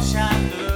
shine through.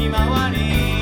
ひまわり